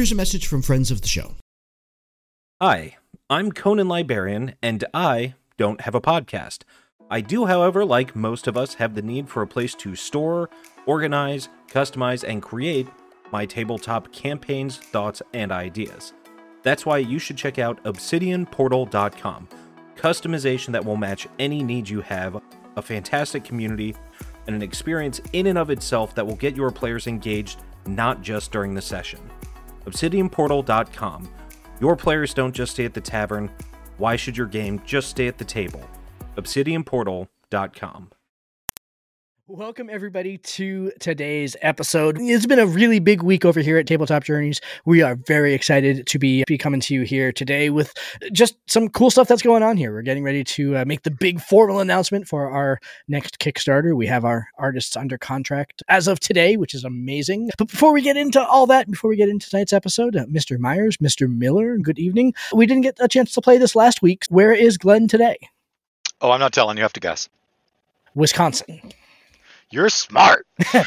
Here's a message from friends of the show. Hi, I'm Conan Librarian, and I don't have a podcast. I do, however, like most of us, have the need for a place to store, organize, customize, and create my tabletop campaigns, thoughts, and ideas. That's why you should check out obsidianportal.com. Customization that will match any need you have, a fantastic community, and an experience in and of itself that will get your players engaged not just during the session. ObsidianPortal.com. Your players don't just stay at the tavern. Why should your game just stay at the table? ObsidianPortal.com. Welcome, everybody, to today's episode. It's been a really big week over here at Tabletop Journeys. We are very excited to be, be coming to you here today with just some cool stuff that's going on here. We're getting ready to uh, make the big formal announcement for our next Kickstarter. We have our artists under contract as of today, which is amazing. But before we get into all that, before we get into tonight's episode, uh, Mr. Myers, Mr. Miller, good evening. We didn't get a chance to play this last week. Where is Glen today? Oh, I'm not telling. You have to guess. Wisconsin. You're smart. Maybe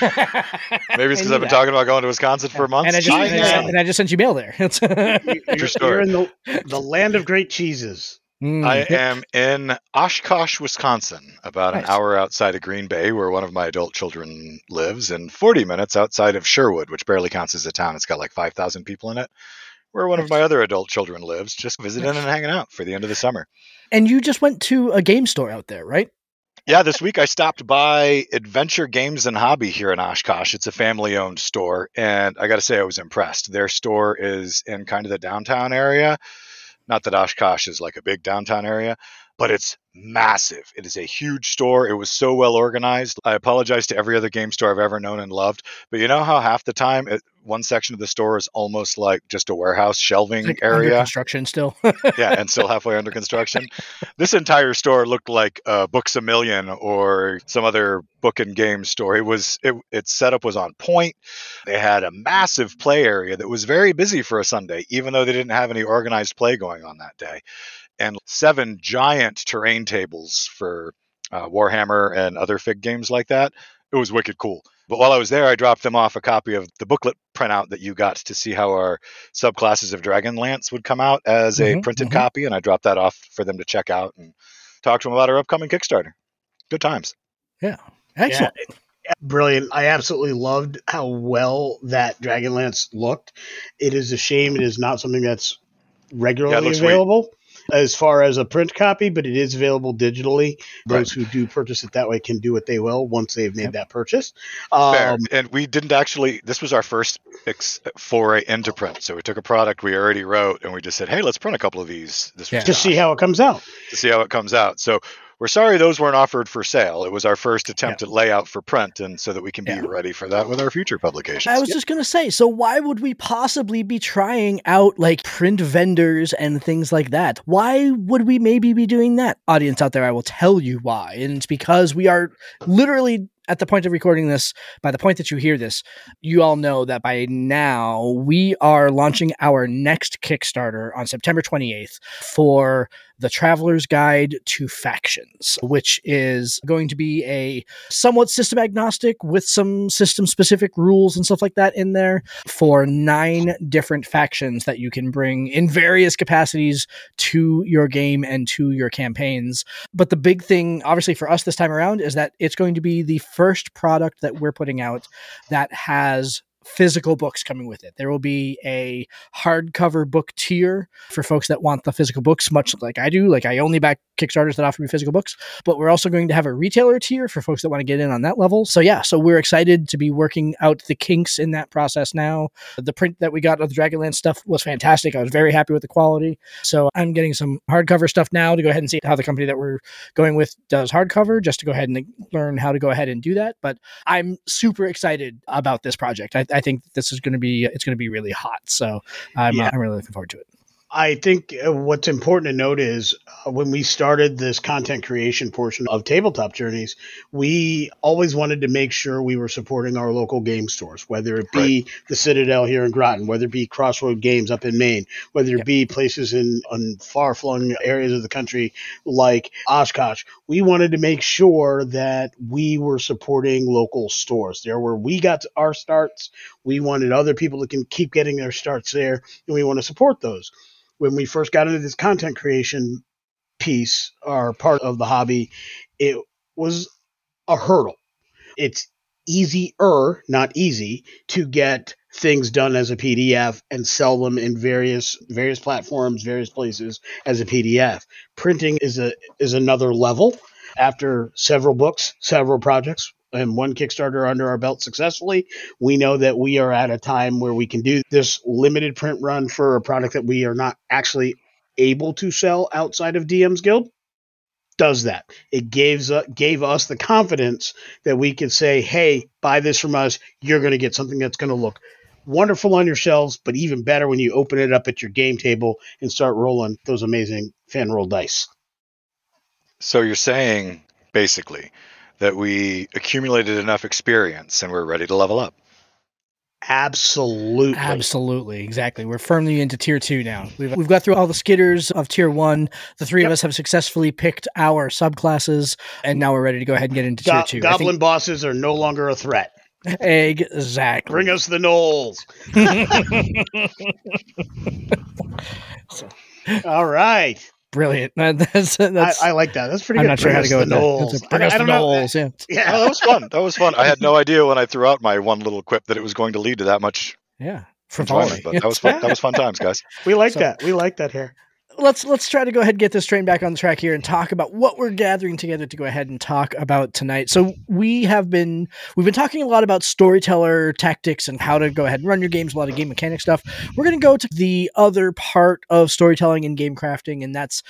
it's because I've been talking about going to Wisconsin for months. And I just, and I, and I just sent you mail there. You're, True story. you're in the, the land of great cheeses. Mm. I am in Oshkosh, Wisconsin, about Nice. an hour outside of Green Bay, where one of my adult children lives, and 40 minutes outside of Sherwood, which barely counts as a town. It's got like 5,000 people in it, where one of my other adult children lives, just visiting and hanging out for the end of the summer. And you just went to a game store out there, right? Yeah, this week I stopped by Adventure Games and Hobby here in Oshkosh. It's a family owned store, and I got to say, I was impressed. Their store is in kind of the downtown area. Not that Oshkosh is like a big downtown area, but it's massive. It is a huge store. It was so well organized. I apologize to every other game store I've ever known and loved, but you know how half the time it, one section of the store is almost like just a warehouse shelving Like under area? construction still. yeah, and still halfway under construction. This entire store looked like uh, Books a Million or some other book and game store. It was it, its setup was on point. They had a massive play area that was very busy for a Sunday, even though they didn't have any organized play going on that day, and seven giant terrain tables for uh, Warhammer and other fig games like that. It was wicked cool. But while I was there, I dropped them off a copy of the booklet printout that you got to see how our subclasses of Dragonlance would come out as a Mhm, printed mhm. copy, and I dropped that off for them to check out and talk to them about our upcoming Kickstarter. Good times. yeah. Excellent. Brilliant. I absolutely loved how well that Dragonlance looked. It is a shame it is not something that's regularly available. sweet. As far as a print copy, but it is available digitally. Those who do purchase it that way can do what they will once they've made Yep. that purchase. Um, and we didn't actually, this was our first ex- foray into print. So we took a product we already wrote and we just said, hey, let's print a couple of these. This Yeah. to see how it comes out. to see how it comes out. So we're sorry those weren't offered for sale. It was our first attempt at layout for print, and so that we can be Yeah. ready for that with our future publications. I was just going to say, so why would we possibly be trying out like print vendors and things like that? Why would we maybe be doing that? Audience out there, I will tell you why. And it's because we are literally at the point of recording this, by the point that you hear this, you all know that by now we are launching our next Kickstarter on September 28th for the Traveler's Guide to Factions, which is going to be a somewhat system agnostic with some system specific rules and stuff like that in there for nine different factions that you can bring in various capacities to your game and to your campaigns. But the big thing, obviously, for us this time around is that it's going to be the first product that we're putting out that has physical books coming with it. There will be a hardcover book tier for folks that want the physical books, much like I do. Like I only back Kickstarters that offer me physical books, but we're also going to have a retailer tier for folks that want to get in on that level. So yeah, so we're excited to be working out the kinks in that process now. The print that we got of the Dragonlance stuff was fantastic. I was very happy with the quality. So I'm getting some hardcover stuff now to go ahead and see how the company that we're going with does hardcover, just to go ahead and learn how to go ahead and do that. But I'm super excited about this project. I, I think this is going to be it's going to be really hot. So I'm, Yeah. uh, I'm really looking forward to it. I think uh, what's important to note is uh, when we started this content creation portion of Tabletop Journeys, we always wanted to make sure we were supporting our local game stores, whether it be the Citadel here in Groton, whether it be Crossroad Games up in Maine, whether it Yep. be places in, in far flung areas of the country like Oshkosh. We wanted to make sure that we were supporting local stores. There where we got our starts, we wanted other people to can keep getting their starts there, and we want to support those when we first got into this content creation piece or part of the hobby, it was a hurdle. It's easier, not easy, to get things done as a PDF and sell them in various various platforms, various places as a PDF. Printing is a is another level. After several books, several projects, and one Kickstarter under our belt successfully, we know that we are at a time where we can do this limited print run for a product that we are not actually able to sell outside of DM's Guild. Does that? It gives uh, gave us the confidence that we could say, "Hey, buy this from us. You're going to get something that's going to look wonderful on your shelves, but even better when you open it up at your game table and start rolling those amazing Fanroll dice." So you're saying basically that we accumulated enough experience and we're ready to level up. Absolutely. Absolutely, exactly. We're firmly into tier two now. We've, we've got through all the skitters of tier one. The three of us have successfully picked our subclasses, and now we're ready to go ahead and get into Go- tier two. I goblin bosses are no longer a threat. think- exactly. Bring us the gnolls. All right. Brilliant. That's, that's, I, I like that. That's pretty I'm good. not sure Bring how to go the with that. gnolls. That's Bring I- us I the don't know. gnolls, yeah. Oh, that was fun. That was fun. I had no idea when I threw out my one little quip that it was going to lead to that much Yeah. Frivolity. enjoyment. But that was fun. That was fun times, guys. We like So- that. We like that here. Let's let's try to go ahead and get this train back on the track here and talk about what we're gathering together to go ahead and talk about tonight. So we have been we've been talking a lot about storyteller tactics and how to go ahead and run your games, a lot of game mechanic stuff. We're going to go to the other part of storytelling and game crafting, and that's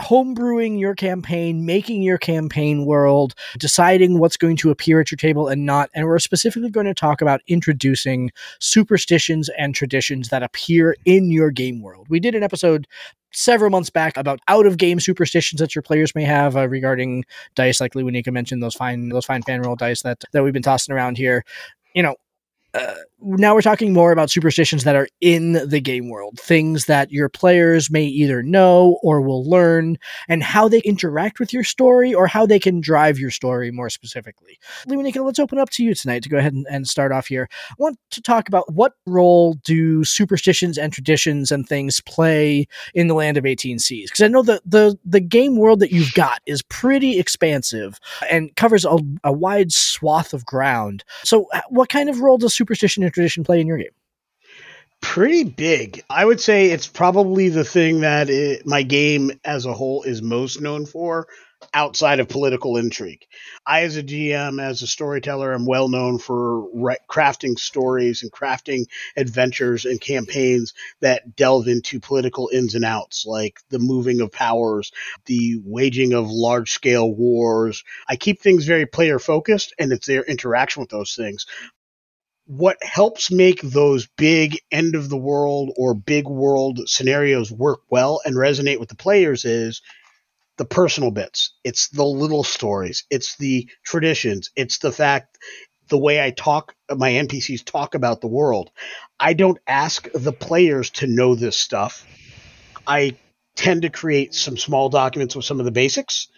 homebrewing your campaign, making your campaign world, deciding what's going to appear at your table and not. And we're specifically going to talk about introducing superstitions and traditions that appear in your game world. We did an episode several months back about out of game superstitions that your players may have uh, regarding dice, like Lewanika mentioned, those fine those fine Fanroll dice that that we've been tossing around here. You know, uh, now we're talking more about superstitions that are in the game world, things that your players may either know or will learn, and how they interact with your story or how they can drive your story more specifically. Lewanika, let's open up to you tonight to go ahead and, and start off here. I want to talk about what role do superstitions and traditions and things play in the land of 18 seas because i know that the the game world that you've got is pretty expansive and covers a, a wide swath of ground so uh, what kind of role does superstition tradition play in your game Pretty big. I would say it's probably the thing that it, my game as a whole is most known for outside of political intrigue. I, as a GM, as a storyteller, am well known for re- crafting stories and crafting adventures and campaigns that delve into political ins and outs, like the moving of powers, the waging of large scale wars. I keep things very player focused, and it's their interaction with those things what helps make those big end of the world or big world scenarios work well and resonate with the players is the personal bits. It's the little stories. It's the traditions. It's the fact the way I talk, my NPCs talk about the world. I don't ask the players to know this stuff. I tend to create some small documents with some of the basics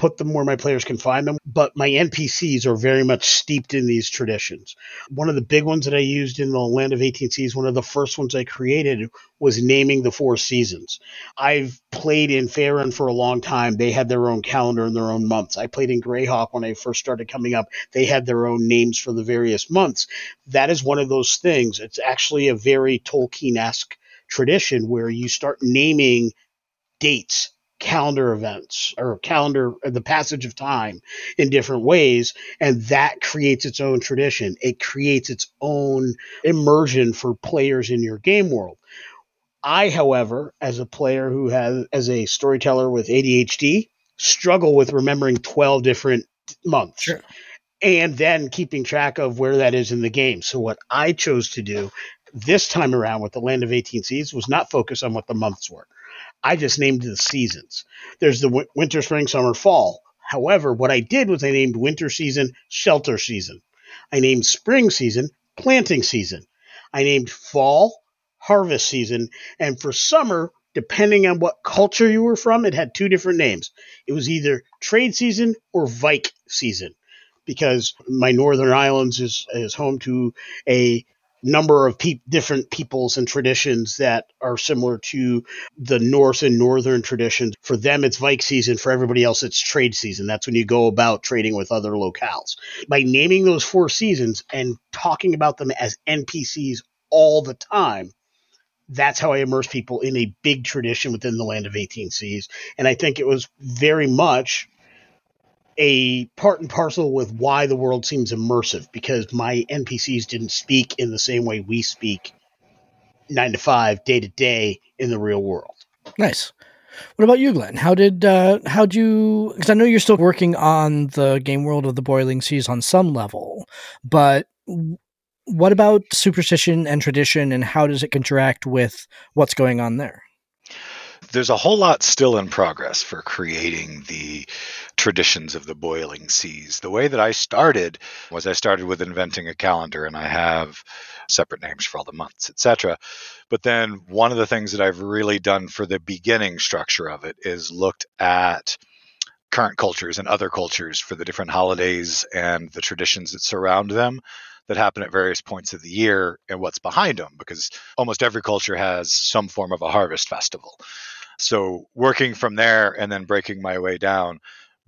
put them where my players can find them. But my NPCs are very much steeped in these traditions. One of the big ones that I used in the Land of 18 Seas, one of the first ones I created was naming the four seasons. I've played in Faerun for a long time. They had their own calendar and their own months. I played in Greyhawk when I first started coming up. They had their own names for the various months. That is one of those things. It's actually a very Tolkien esque tradition where you start naming dates calendar events or calendar the passage of time in different ways and that creates its own tradition. It creates its own immersion for players in your game world. I however as a player who has as a storyteller with adhd struggle with remembering 12 different months Sure. and then keeping track of where that is in the game. So what i chose to do this time around with the land of 18 seas was not focus on what the months were I just named the seasons. There's the w- winter, spring, summer, fall. However, what I did was I named winter season shelter season. I named spring season planting season. I named fall harvest season. And for summer, depending on what culture you were from, it had two different names. It was either trade season or Vike season because my northern islands is, is home to a number of pe- different peoples and traditions that are similar to the Norse and Northern traditions. For them, it's Vike season. For everybody else, it's trade season. That's when you go about trading with other locales. By naming those four seasons and talking about them as NPCs all the time, that's how I immerse people in a big tradition within the land of 18 seas. And I think it was very much a part and parcel with why the world seems immersive because my NPCs didn't speak in the same way we speak nine to five, day to day in the real world. Nice. What about you, Glen? How did uh, how'd you? Because I know you're still working on the game world of the Boiling Seas on some level, but what about superstition and tradition, and how does it interact with what's going on there? There's a whole lot still in progress for creating the traditions of the boiling seas. The way that I started was I started with inventing a calendar and I have separate names for all the months, etc. But then one of the things that I've really done for the beginning structure of it is looked at current cultures and other cultures for the different holidays and the traditions that surround them that happen at various points of the year and what's behind them because almost every culture has some form of a harvest festival. So working from there and then breaking my way down,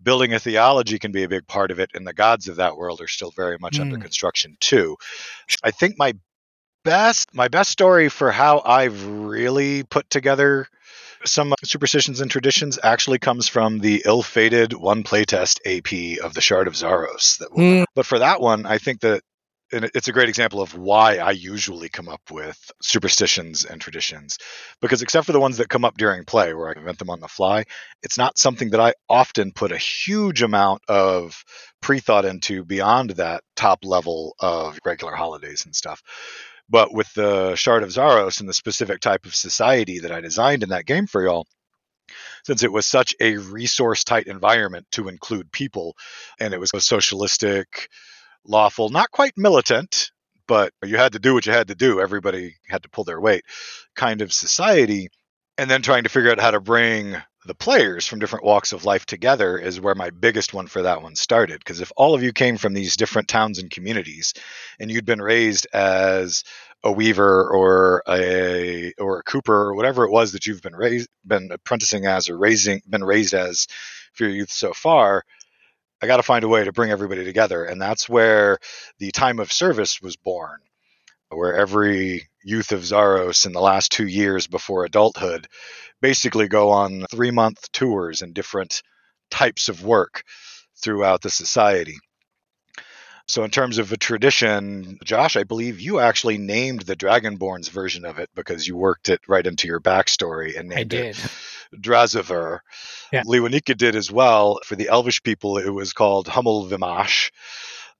building a theology can be a big part of it, and the gods of that world are still very much under Mm. construction too. I think my best my best story for how I've really put together some superstitions and traditions actually comes from the ill-fated one playtest AP of the Shard of Zaros. That Mm. but for that one, I think that and it's a great example of why I usually come up with superstitions and traditions. Because except for the ones that come up during play where I invent them on the fly, it's not something that I often put a huge amount of pre thought into beyond that top level of regular holidays and stuff. But with the Shard of Zaros and the specific type of society that I designed in that game for y'all, since it was such a resource tight environment to include people and it was a socialistic lawful, not quite militant, but you had to do what you had to do. Everybody had to pull their weight kind of society. And then trying to figure out how to bring the players from different walks of life together is where my biggest one for that one started. Because if all of you came from these different towns and communities and you'd been raised as a weaver or a or a cooper or whatever it was that you've been raised been apprenticing as or raising been raised as for your youth so far, I got to find a way to bring everybody together. And that's where the time of service was born, where every youth of Zaros in the last two years before adulthood basically go on three month tours and different types of work throughout the society. So, in terms of a tradition, Josh, I believe you actually named the Dragonborn's version of it because you worked it right into your backstory and I named it did. Draziver. Yeah. Lewanika did as well. For the Elvish people, it was called Hummel Vimash.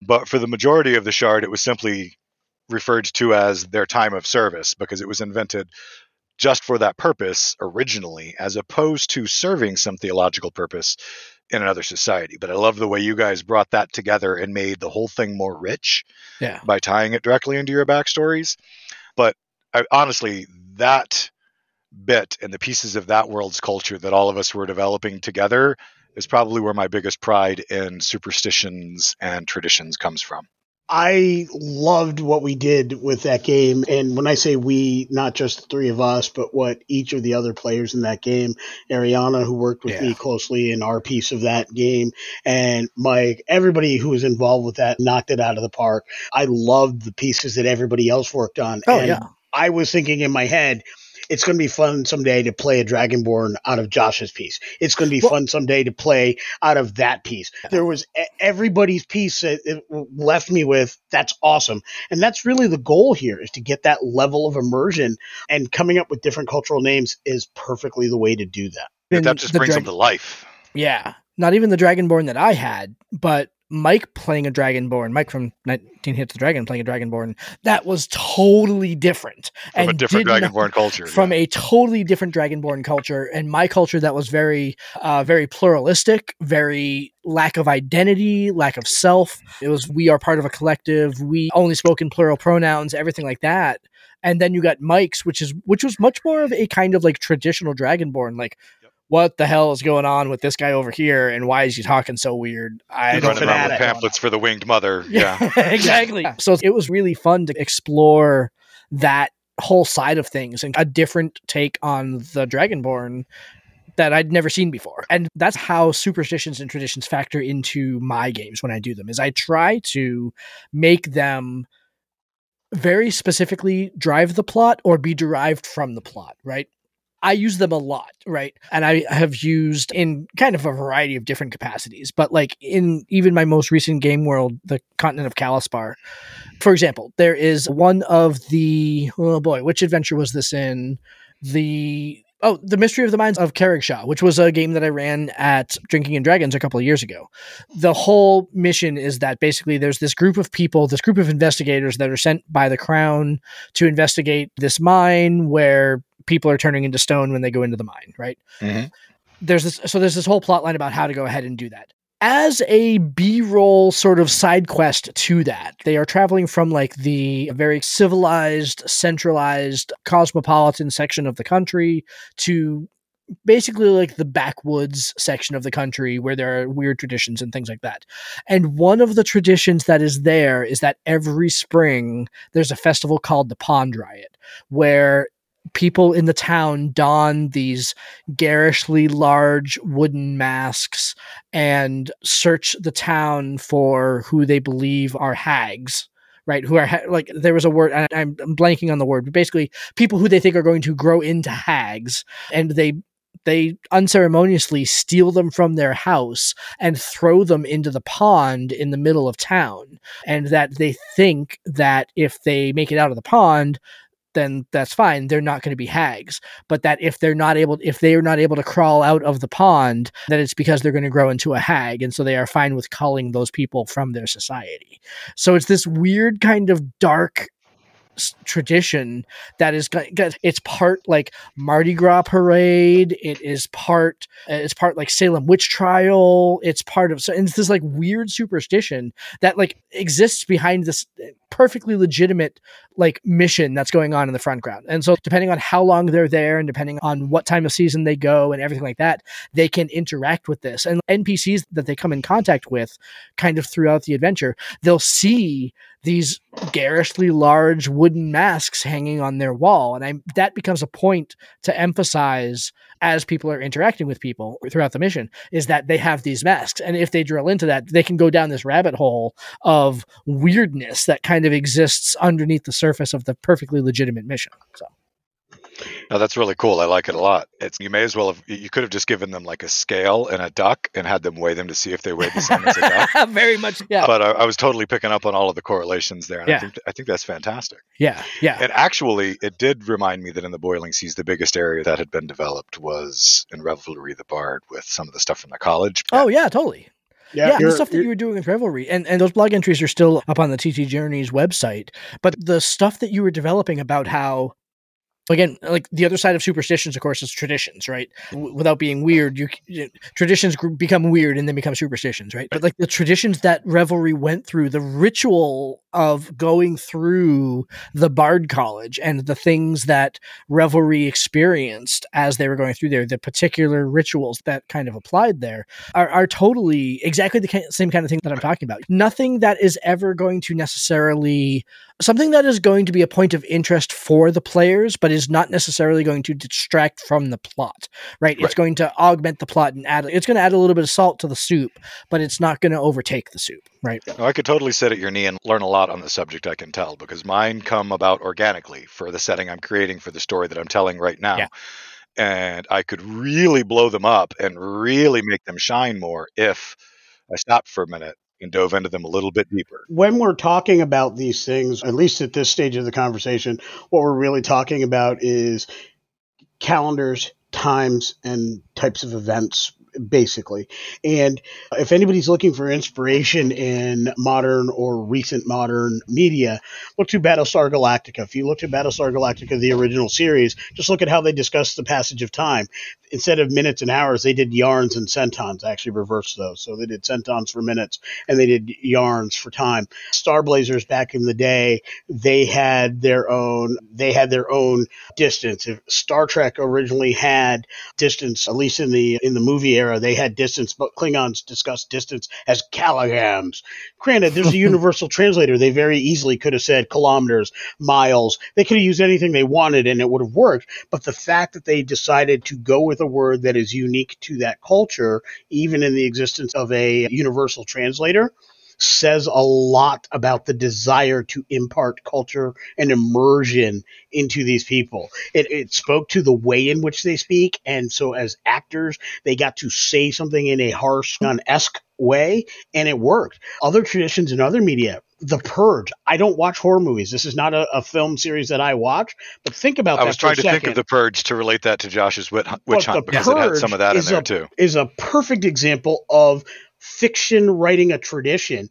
But for the majority of the Shard, it was simply referred to as their time of service because it was invented just for that purpose originally, as opposed to serving some theological purpose in another society. But I love the way you guys brought that together and made the whole thing more rich Yeah. by tying it directly into your backstories. But I, honestly, that bit and the pieces of that world's culture that all of us were developing together is probably where my biggest pride in superstitions and traditions comes from. I loved what we did with that game. And when I say we, not just the three of us, but what each of the other players in that game, Ariana, who worked with Yeah. me closely in our piece of that game, and Mike, everybody who was involved with that knocked it out of the park. I loved the pieces that everybody else worked on. Oh and yeah. I was thinking in my head, it's going to be fun someday to play a Dragonborn out of Josh's piece. It's going to be Well- fun someday to play out of that piece. There was everybody's piece that it left me with. That's awesome, and that's really the goal here: is to get that level of immersion. And coming up with different cultural names is perfectly the way to do that. That just brings drag- them to life. Yeah. Not even the Dragonborn that I had, but Mike playing a Dragonborn, Mike from 19 Hits the Dragon playing a Dragonborn, that was totally different. From a different did not- Dragonborn culture. From yeah. a totally different Dragonborn culture and my culture that was very, uh, very pluralistic, very lack of identity, lack of self. It was we are part of a collective. We only spoke in plural pronouns, everything like that. And then you got Mike's, which is which was much more of a kind of like traditional Dragonborn, like what the hell is going on with this guy over here and why is he talking so weird? I He's don't running around with pamphlets for the winged mother. Yeah. exactly. So it was really fun to explore that whole side of things and a different take on the Dragonborn that I'd never seen before. And that's how superstitions and traditions factor into my games when I do them is I try to make them very specifically drive the plot or be derived from the plot, right? I use them a lot, right? And I have used in kind of a variety of different capacities, but like in even my most recent game world, the continent of Kalispar, for example, there is one of the oh boy, which adventure was this in? The oh, the Mystery of the Mines of Carrigshaw, which was a game that I ran at Drinking and Dragons a couple of years ago. The whole mission is that basically there's this group of people, this group of investigators that are sent by the crown to investigate this mine where people are turning into stone when they go into the mine, right? Mhm. There's this so there's this whole plot line about how to go ahead and do that. As a B-roll sort of side quest to that, they are traveling from like the very civilized, centralized, cosmopolitan section of the country to basically like the backwoods section of the country where there are weird traditions and things like that. And one of the traditions that is there is that every spring there's a festival called the Pond Riot where people in the town don these garishly large wooden masks and search the town for who they believe are hags right? Who are ha- like there was a word I'm, I'm blanking on the word but basically people who they think are going to grow into hags and they they unceremoniously steal them from their house and throw them into the pond in the middle of town and that they think that if they make it out of the pond then that's fine they're not going to be hags. But that if they're not able if they are not able to crawl out of the pond that it's because they're going to grow into a hag and so they are fine with culling those people from their society. So it's this weird kind of dark tradition that is it's part like Mardi Gras parade it is part uh, it's part like Salem witch trial it's part of so it's this like weird superstition that like exists behind this uh, perfectly legitimate like mission that's going on in the front ground. And so depending on how long they're there and depending on what time of season they go and everything like that, they can interact with this. And NPCs that they come in contact with kind of throughout the adventure, they'll see these garishly large wooden masks hanging on their wall. And I that becomes a point to emphasize as people are interacting with people throughout the mission is that they have these masks. And if they drill into that they can go down this rabbit hole of weirdness that kind of exists underneath the surface of the perfectly legitimate mission. So No, that's really cool. I like it a lot. It's you may as well have you could have just given them like a scale and a duck and had them weigh them to see if they weighed the same as a duck. very much yeah But I, I was totally picking up on all of the correlations there, and Yeah. I think I think that's fantastic. yeah yeah And actually, it did remind me that in the Boiling Seas, the biggest area that had been developed was in Revelry the Bard with some of the stuff from the college. oh yeah totally Yeah, yeah, the stuff that you're- you were doing with Revelry, and, and those blog entries are still up on the TT Journeys website. But the stuff that you were developing about how again like the other side of superstitions of course is traditions right? W- without being weird you, you traditions gr- become weird and then become superstitions right? But like the traditions that revelry went through the ritual of going through the bard college and the things that revelry experienced as they were going through there the particular rituals that kind of applied there are, are totally exactly the same kind of thing that i'm talking about. Nothing that is ever going to necessarily something that is going to be a point of interest for the players, but is not necessarily going to distract from the plot, right? It's going to augment the plot and add, it's going to add a little bit of salt to the soup, but it's not going to overtake the soup, right? No, I could totally sit at your knee and learn a lot on the subject, I can tell, because mine come about organically for the setting I'm creating for the story that I'm telling right now. Yeah. And I could really blow them up and really make them shine more if I stopped for a minute and dove into them a little bit deeper. when we're talking about these things, at least at this stage of the conversation, what we're really talking about is calendars, times, and types of events, basically. And if anybody's looking for inspiration in modern or recent modern media, look to Battlestar Galactica. If you look at Battlestar Galactica, the original series, just look at how they discuss the passage of time. Instead of minutes and hours, they did yahrens and centons, actually reversed those. So they did centons for minutes and they did yahrens for time. Star Blazers back in the day, they had their own they had their own distance. If Star Trek originally had distance, at least in the in the movie era, they had distance, but Klingons discussed distance as kellicams. Granted, there's a universal translator. They very easily could have said kilometers, miles. They could have used anything they wanted and it would have worked. But the fact that they decided to go with a word that is unique to that culture, even in the existence of a universal translator, says a lot about the desire to impart culture and immersion into these people. It, it spoke to the way in which they speak, and so as actors, they got to say something in a harsh, esque way, and it worked. Other traditions in other media, The Purge. I don't watch horror movies. This is not a, a film series that I watch, but think about I that I was trying a to second think of the purge to relate that to Josh's wit, witch But hunt because it had some of that in Purge there is too. is a perfect example of fiction writing a tradition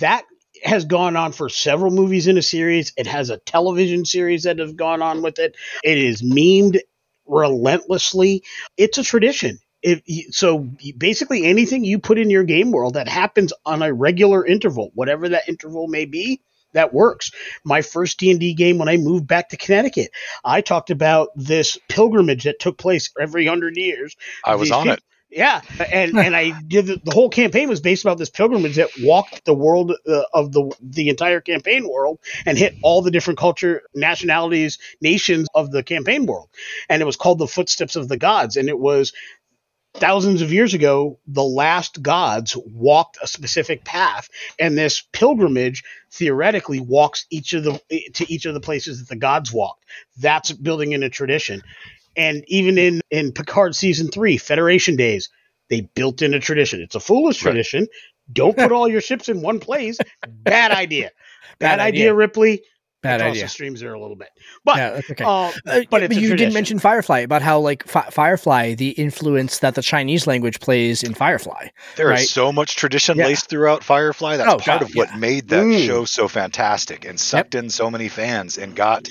that has gone on for several movies in a series. It has a television series that has gone on with it. It is memed relentlessly. It's a tradition. If so, basically anything you put in your game world that happens on a regular interval, whatever that interval may be, that works. My first D&D game when I moved back to Connecticut, I talked about this pilgrimage that took place every 100 years I was these on peop- it. Yeah, and and I did the, the whole campaign was based about this pilgrimage that walked the world uh, of the the entire campaign world and hit all the different culture, nationalities, nations of the campaign world, and it was called the Footsteps of the Gods, and it was thousands of years ago the last gods walked a specific path. And this pilgrimage theoretically walks each of the to each of the places that the gods walked. That's building in a tradition and even in in Picard season three, Federation days, they built in a tradition. It's a foolish Right. tradition. Don't put all your ships in one place. Bad idea. Bad, Bad idea, idea. Ripley. Bad Across idea. the streams there a little bit, but yeah, that's okay. uh, Uh, but but it's a you tradition. did mention Firefly about how like Fi- Firefly, the influence that the Chinese language plays in Firefly. There is right? so much tradition Yeah. laced throughout Firefly. That's Oh, part God, of what yeah. made that Mm. show so fantastic and sucked in so many fans and got,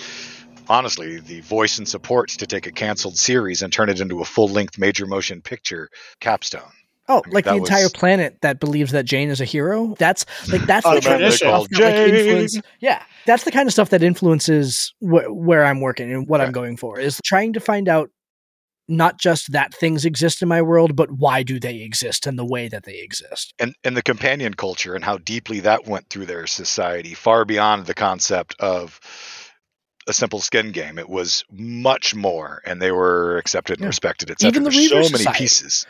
honestly, the voice and support to take a canceled series and turn it into a full length major motion picture capstone. Oh, mean, like the entire was- planet that believes that Jayne is a hero. That's like that's the kind of stuff that like, influence. Yeah, that's the kind of stuff that influences wh- where I'm working and what I'm going for is trying to find out not just that things exist in my world, but why do they exist and the way that they exist. And and the companion culture and how deeply that went through their society, far beyond the concept of a simple skin game. It was much more, and they were accepted and Yeah. respected, etc. Even the There's so Reaver many pieces.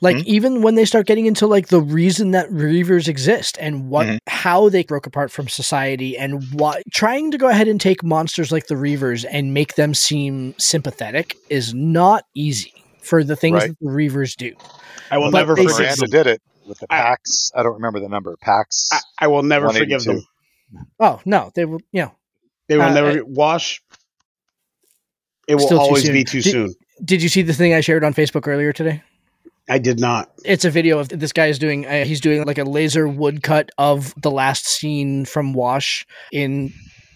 Like Hmm? even when they start getting into like the reason that reavers exist and what Mhm. how they broke apart from society and what trying to go ahead and take monsters like the reavers and make them seem sympathetic is not easy for the things Right. that the reavers do. I will but never they forgive them. did it with the I- I don't remember the number. PAX. I, I will never forgive them. Oh no, they will. You know, They will Uh, never wash. It will Still too always soon. be too Did- soon. did you see the thing I shared on Facebook earlier today? I did not. It's a video of this guy is doing. Uh, he's doing like a laser woodcut of the last scene from Wash in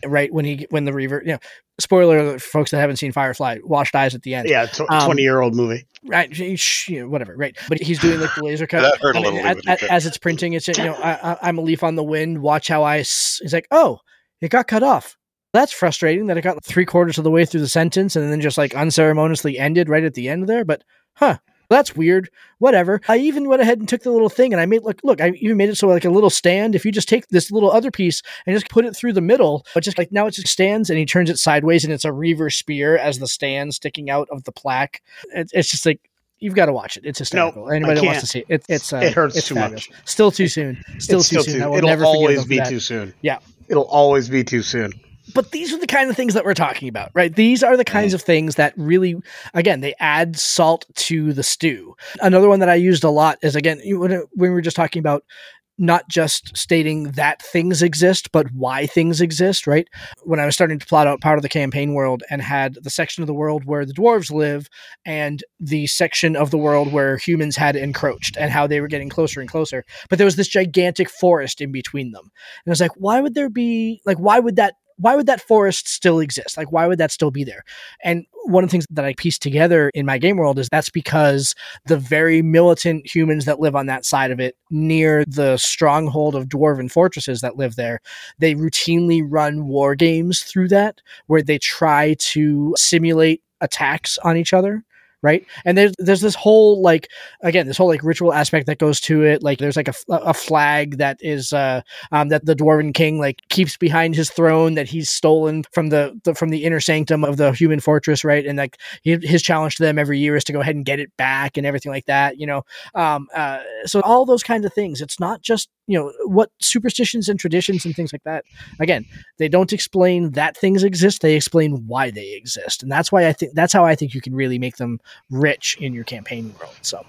right when he when the reaver. You know, spoiler alert for folks that haven't seen Firefly, Wash dies at the end. Yeah, tw- Um, 20 year old movie. Right, sh- you know, whatever, right? But he's doing like the laser cut That hurt a and little as, when as it's printing. It's you know, I, I, I'm a leaf on the wind. Watch how I. S-. He's like, oh, it got cut off. That's frustrating that it got three quarters of the way through the sentence and then just like unceremoniously ended right at the end there. But huh, that's weird. Whatever. I even went ahead and took the little thing and I made look look. I even made it so like a little stand. If you just take this little other piece and just put it through the middle, but just like now it just stands and he turns it sideways and it's a reaver spear as the stand sticking out of the plaque. It, it's just like. You've got to watch it. It's hysterical. I Anybody that wants to see it, it it's uh, It hurts it's too fabulous. much. Still too soon. Still It's too soon. I will It'll never always be that. too soon. Yeah. It'll always be too soon. But these are the kind of things that we're talking about, right? These are the kinds mm. of things that really, again, they add salt to the stew. Another one that I used a lot is again when, when we were just talking about not just stating that things exist, but why things exist, right? When I was starting to plot out part of the campaign world and had the section of the world where the dwarves live and the section of the world where humans had encroached and how they were getting closer and closer. But there was this gigantic forest in between them. And I was like, why would there be like why would that why would that forest still exist? Like why would that still be there? And one of the things that I pieced together in my game world is that's because the very militant humans that live on that side of it near the stronghold of dwarven fortresses that live there, they routinely run war games through that where they try to simulate attacks on each other right? And there's there's this whole like again this whole like ritual aspect that goes to it like there's like a, a flag that is uh um that the dwarven king like keeps behind his throne that he's stolen from the, the from the inner sanctum of the human fortress right? And like he, his challenge to them every year is to go ahead and get it back and everything like that you know? Um uh so all those kinds of things it's not just you know what superstitions and traditions and things like that. Again they don't explain that things exist they explain why they exist. And that's why i think that's how i think you can really make them rich in your campaign world so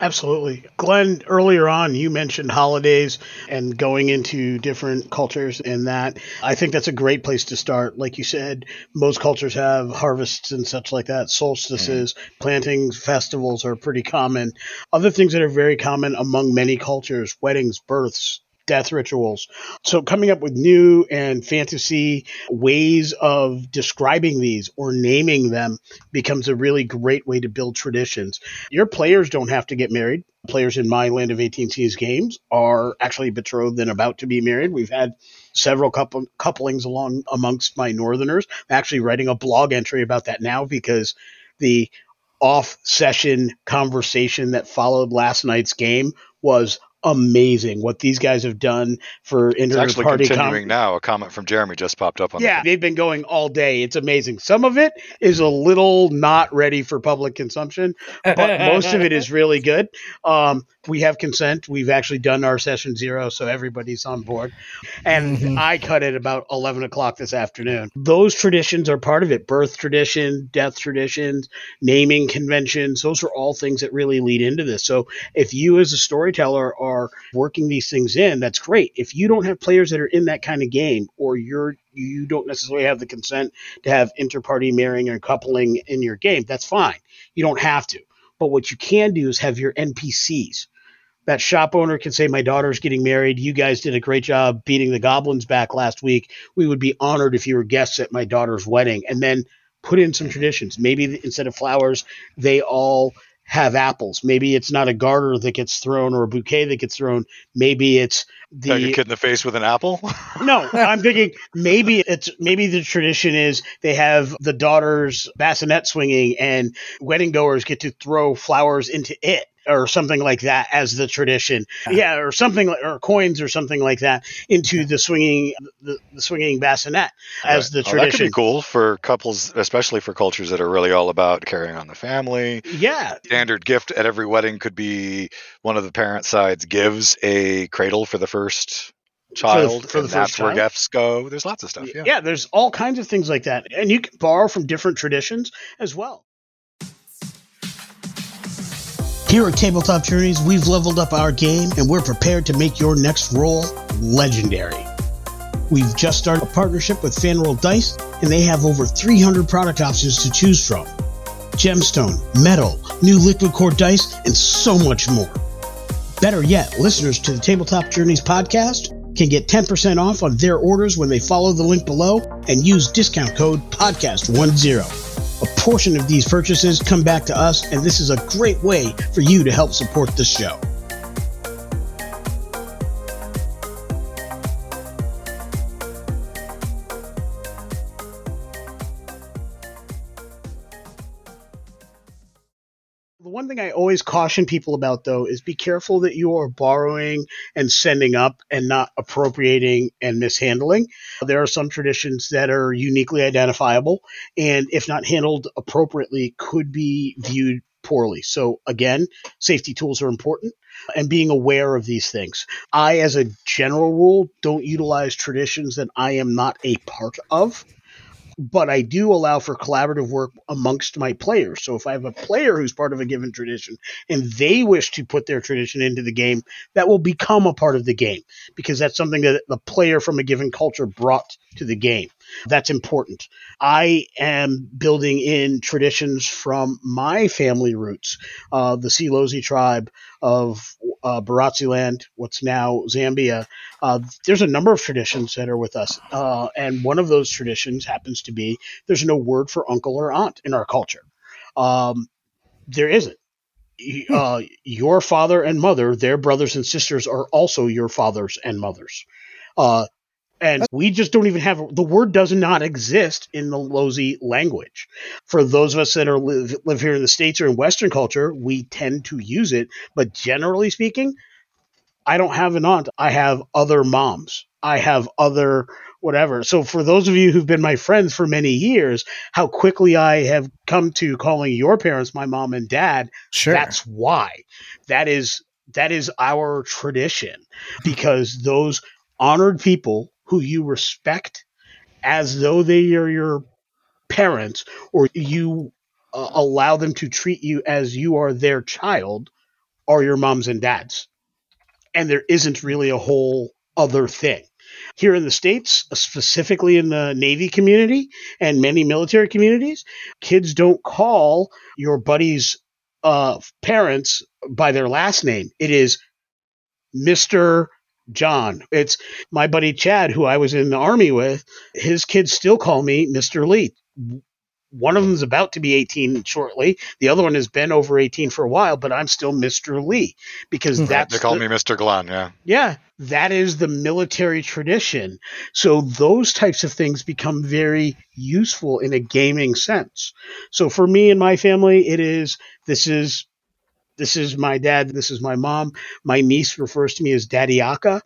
Absolutely. Glen, earlier on, you mentioned holidays and going into different cultures and that. I think that's a great place to start. Like you said, most cultures have harvests and such like that, solstices, mm-hmm. plantings, festivals are pretty common. Other things that are very common among many cultures, weddings, births, death rituals. So coming up with new and fantasy ways of describing these or naming them becomes a really great way to build traditions. Your players don't have to get married. Players in my Land of 18 Seas games are actually betrothed and about to be married. We've had several couple, couplings along amongst my northerners. I'm actually writing a blog entry about that now because the off session conversation that followed last night's game was amazing what these guys have done for It's inter actually party continuing now. A comment from Jeremy just popped up on yeah, they've been going all day. It's amazing. Some of it is a little not ready for public consumption, but most of it is really good. Um, we have consent. We've actually done our session zero, so everybody's on board. And Mhm. I cut it about 11 o'clock this afternoon. Those traditions are part of it birth tradition, death traditions, naming conventions. Those are all things that really lead into this. So if you, as a storyteller, are working these things in, that's great. If you don't have players that are in that kind of game, or you're you don't necessarily have the consent to have inter-party marrying or coupling in your game, that's fine. You don't have to. But what you can do is have your NPCs. That shop owner can say, My daughter's getting married. You guys did a great job beating the goblins back last week. We would be honored if you were guests at my daughter's wedding. And then put in some traditions. Maybe instead of flowers, they all have apples. Maybe it's not a garter that gets thrown or a bouquet that gets thrown. Maybe it's the Got your kid in the face with an apple. no, I'm thinking maybe it's maybe the tradition is they have the daughter's bassinet swinging and wedding goers get to throw flowers into it or something like that as the tradition. Yeah, or something like or coins or something like that into the swinging the, the swinging bassinet as the Oh, that could be tradition. cool for couples, especially for cultures that are really all about carrying on the family. Yeah, Standard gift at every wedding could be one of the parent sides gives a cradle for the first child, for the and first that's where gifts go. There's lots of stuff. Yeah. yeah, there's all kinds of things like that. And you can borrow from different traditions as well. Here at Tabletop Journeys, we've leveled up our game and we're prepared to make your next roll legendary. We've just started a partnership with Fanroll Dice, and they have over 300 product options to choose from gemstone, metal, new liquid core dice, and so much more. Better yet, listeners to the Tabletop Journeys podcast can get 10% off on their orders when they follow the link below and use discount code podcast10. A portion of these purchases come back to us, and this is a great way for you to help support the show. The one thing I always caution people about, though, is be careful that you are borrowing and sending up and not appropriating and mishandling. There are some traditions that are uniquely identifiable, and if not handled appropriately, could be viewed poorly. So, again, safety tools are important and being aware of these things. I, as a general rule, don't utilize traditions that I am not a part of but I do allow for collaborative work amongst my players. So if I have a player who's part of a given tradition and they wish to put their tradition into the game, that will become a part of the game because that's something that the player from a given culture brought to the game. That's important. I am building in traditions from my family roots, uh, the Silozi tribe of uh, what's now Zambia. Uh, there's a number of traditions that are with us, uh, and one of those traditions happens to be there's no word for uncle or aunt in our culture. Um, there isn't. Uh, your father and mother, their brothers and sisters, are also your fathers and mothers. Uh, and we just don't even have the word does not exist in the Lozi language. For those of us that are live, live here in the states or in Western culture, we tend to use it. But generally speaking, I don't have an aunt. I have other moms. I have other whatever. So for those of you who've been my friends for many years, how quickly I have come to calling your parents my mom and dad. Sure. That's why. That is that is our tradition because those honored people who you respect as though they are your parents or you uh, allow them to treat you as you are their child are your moms and dads. And there isn't really a whole other thing. Here in the States, specifically in the Navy community and many military communities, kids don't call your buddy's uh, parents by their last name. It is Mr. John. It's my buddy Chad, who I was in the army with. His kids still call me Mr. Lee. One of them is about to be 18 shortly. The other one has been over 18 for a while, but I'm still Mr. Lee because that's They call the- me Mr. Glen, yeah. yeah, that is the military tradition. So those types of things become very useful in a gaming sense. So for me and my family, it is this is this is my dad, this is my mom. My niece refers to me as Daddy Aka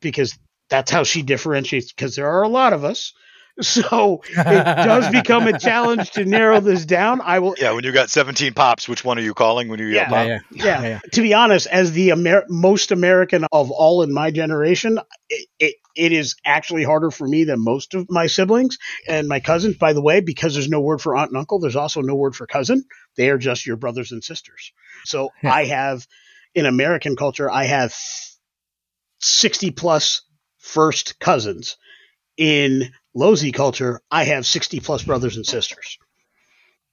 because that's how she differentiates because there are a lot of us. So it does become a challenge to narrow this down. I will Yeah, when you got 17 pops, which one are you calling when you Yeah. yell pop? yeah, yeah. yeah. To be honest, as the Amer- most American of all in my generation, it, it it is actually harder for me than most of my siblings and my cousins. By the way, because there's no word for aunt and uncle, there's also no word for cousin. They are just your brothers and sisters. So Yeah. I have in American culture, I have sixty plus first cousins. In Lozi culture, I have sixty plus brothers and sisters.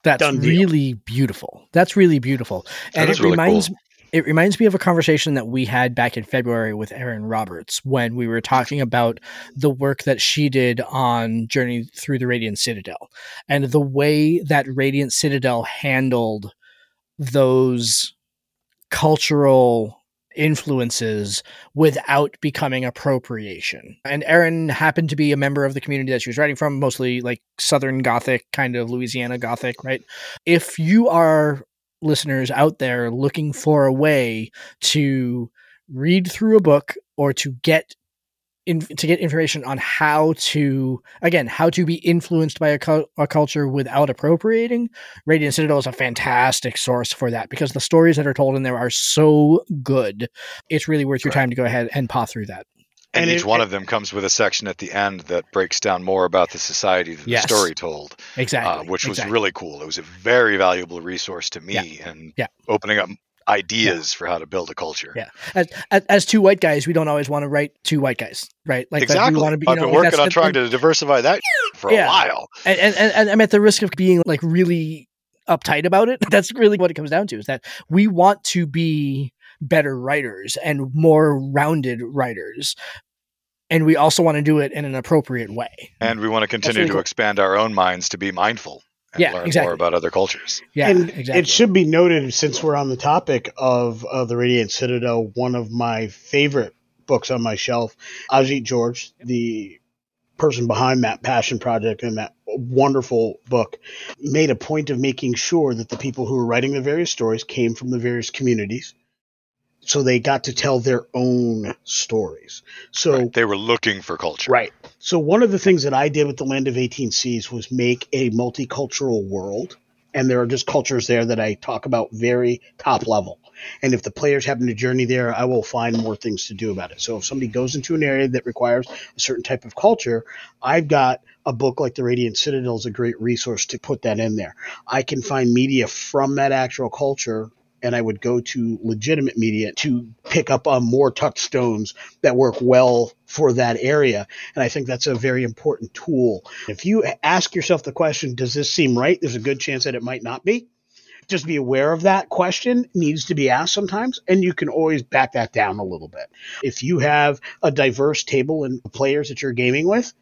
That's Done deal. really beautiful. That's really beautiful. That and it really reminds cool. It reminds me of a conversation that we had back in February with Erin Roberts when we were talking about the work that she did on Journey Through the Radiant Citadel and the way that Radiant Citadel handled those cultural influences without becoming appropriation. And Erin happened to be a member of the community that she was writing from, mostly like Southern Gothic, kind of Louisiana Gothic, right? If you are listeners out there looking for a way to read through a book or to get in, to get information on how to again how to be influenced by a, cul- a culture without appropriating radiant citadel is a fantastic source for that because the stories that are told in there are so good. It's really worth your time to go ahead and paw through that And, And each it- one of them comes with a section at the end that breaks down more about the society that Yes. the story told, exactly uh, which was exactly. really cool. It was a very valuable resource to me and Yeah. opening up ideas for how to build a culture. Yeah. as, as, as two white guys we don't always want to write two white guys right like that we exactly. want to be I've know, been working on trying to diversify that for Yeah. a while. and, and, and, and I'm at the risk of being like really uptight about it. That's really what it comes down to is that we want to be better writers and more rounded writers. and we also want to do it in an appropriate way. And we want to continue really to cool. expand our own minds to be mindful and Yeah, learn exactly. more about other cultures. Yeah, and exactly. it should be noted, since we're on the topic of, of the Radiant Citadel, one of my favorite books on my shelf, Ajit George, the person behind that passion project and that wonderful book, made a point of making sure that the people who were writing the various stories came from the various communities. So they got to tell their own stories. So Right. They were looking for culture. Right. So one of the things that I did with the Land of 18 Seas was make a multicultural world. And there are just cultures there that I talk about very top level. And if the players happen to journey there, I will find more things to do about it. So if somebody goes into an area that requires a certain type of culture, I've got a book like The Radiant Citadel is a great resource to put that in there. I can find media from that actual culture and I would go to legitimate media to pick up on more touchstones that work well for that area. And I think that's a very important tool. If you ask yourself the question, does this seem right? There's a good chance that it might not be. Just be aware of that question needs to be asked sometimes, and you can always back that down a little bit. If you have a diverse table and players that you're gaming with,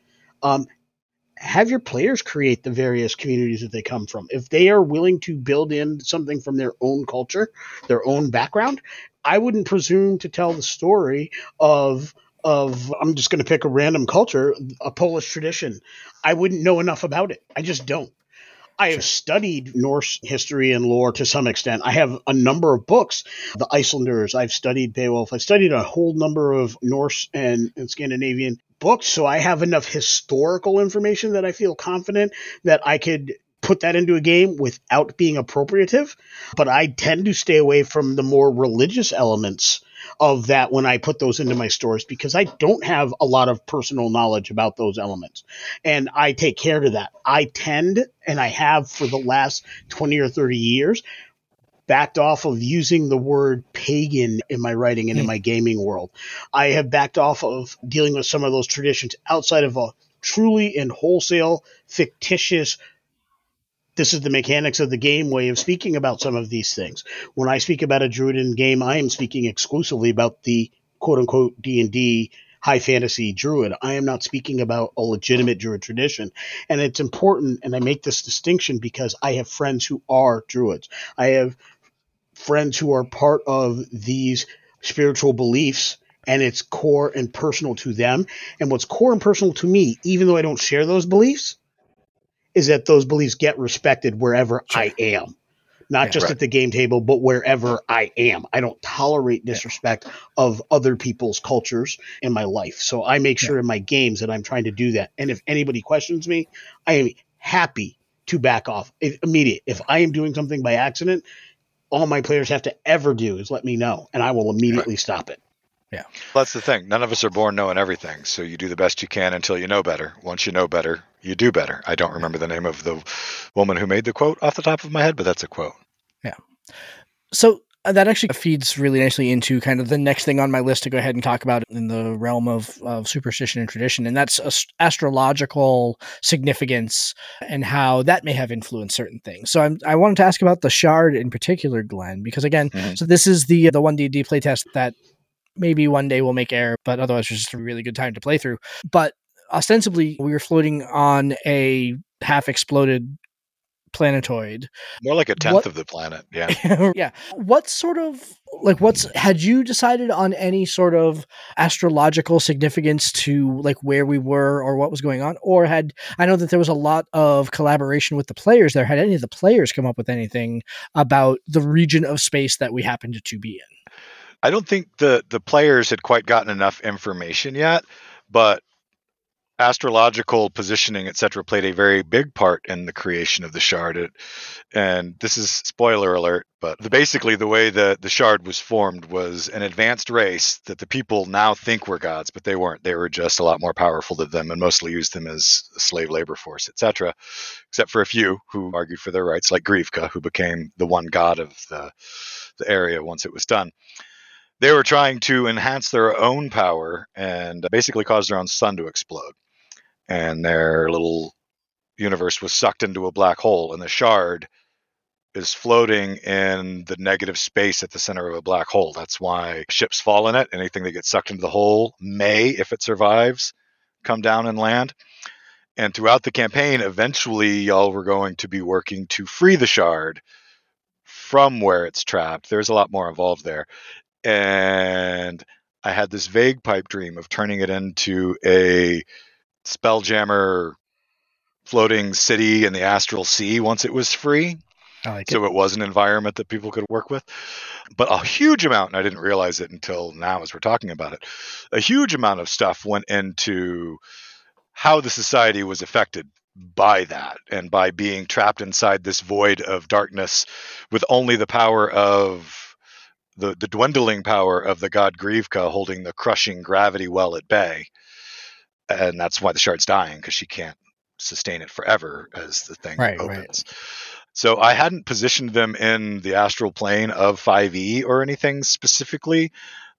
um, have your players create the various communities that they come from. If they are willing to build in something from their own culture, their own background, I wouldn't presume to tell the story of of I'm just going to pick a random culture, a Polish tradition. I wouldn't know enough about it. I just don't. I have studied Norse history and lore to some extent. I have a number of books, the Icelanders. I've studied Beowulf. I've studied a whole number of Norse and, and Scandinavian books, so I have enough historical information that I feel confident that I could put that into a game without being appropriative. But I tend to stay away from the more religious elements of that when I put those into my stories because I don't have a lot of personal knowledge about those elements. And I take care to that. I tend, and I have for the last 20 or 30 years, backed off of using the word pagan in my writing and in hmm. my gaming world. I have backed off of dealing with some of those traditions outside of a truly and wholesale fictitious this is the mechanics of the game way of speaking about some of these things. When I speak about a Druidan game, I am speaking exclusively about the quote unquote D and D high fantasy druid. I am not speaking about a legitimate druid tradition. And it's important, and I make this distinction because I have friends who are druids. I have friends who are part of these spiritual beliefs and it's core and personal to them. And what's core and personal to me, even though I don't share those beliefs, is that those beliefs get respected wherever I am. Not Yeah. just Right. at the game table, but wherever I am. I don't tolerate disrespect of other people's cultures in my life. So I make sure in my games that I'm trying to do that. And if anybody questions me, I am happy to back off if, immediate. If I am doing something by accident, all my players have to ever do is let me know, and I will immediately stop it. Yeah. That's the thing. None of us are born knowing everything. So you do the best you can until you know better. Once you know better, you do better. I don't remember the name of the woman who made the quote off the top of my head, but that's a quote. Yeah. So that actually feeds really nicely into kind of the next thing on my list to go ahead and talk about in the realm of, of superstition and tradition, and that's ast- astrological significance and how that may have influenced certain things. So I'm, I wanted to ask about the shard in particular, Glen, because again, Mhm. so this is the the one D D playtest that maybe one day we'll make air, but otherwise it's just a really good time to play through. But ostensibly, we were floating on a half exploded planetoid More like a tenth What- of the planet. Yeah. yeah. What sort of like what's had you decided on any sort of astrological significance to like where we were or what was going on? Or had I know that there was a lot of collaboration with the players there. Had any of the players come up with anything about the region of space that we happened to be in? I don't think the the players had quite gotten enough information yet, but astrological positioning, etc., played a very big part in the creation of the shard. It, and this is spoiler alert, but the, basically the way the the shard was formed was an advanced race that the people now think were gods, but they weren't. They were just a lot more powerful than them and mostly used them as a slave labor force, etc. Except for a few who argued for their rights, like Grivka, who became the one god of the the area once it was done they were trying to enhance their own power and basically cause their own sun to explode. And their little universe was sucked into a black hole, and the shard is floating in the negative space at the center of a black hole. That's why ships fall in it. Anything that gets sucked into the hole may, if it survives, come down and land. And throughout the campaign, eventually, y'all were going to be working to free the shard from where it's trapped. There's a lot more involved there. And I had this vague pipe dream of turning it into a spelljammer floating city in the astral sea once it was free. like so it. it was an environment that people could work with. But a huge amount, and I didn't realize it until now as we're talking about it, a huge amount of stuff went into how the society was affected by that and by being trapped inside this void of darkness with only the power of the, the dwindling power of the god Grievka holding the crushing gravity well at bay. And that's why the shard's dying because she can't sustain it forever as the thing Right, right. opens. So I hadn't positioned them in the astral plane of 5e or anything specifically,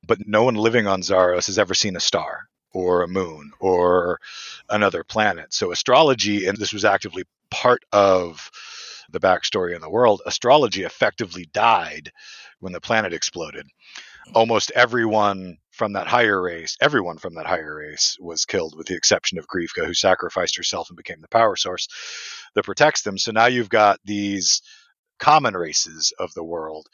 but no one living on Zaros has ever seen a star or a moon or another planet. So astrology, and this was actively part of the backstory in the world, astrology effectively died when the planet exploded. Almost everyone from that higher race, everyone from that higher race was killed, with the exception of Grievka, who sacrificed herself and became the power source that protects them. So now you've got these common races of the world.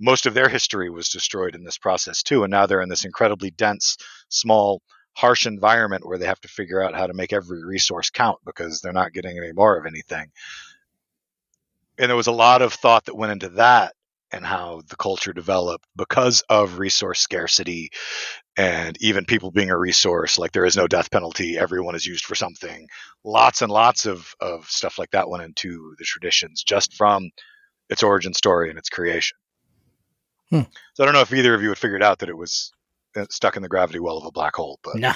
Most of their history was destroyed in this process too, and now they're in this incredibly dense, small, harsh environment where they have to figure out how to make every resource count because they're not getting any more of anything. And there was a lot of thought that went into that and how the culture developed because of resource scarcity and even people being a resource like there is no death penalty everyone is used for something lots and lots of, of stuff like that went into the traditions just from its origin story and its creation Hmm. so i don't know if either of you had figured out that it was uh, stuck in the gravity well of a black hole but Nah.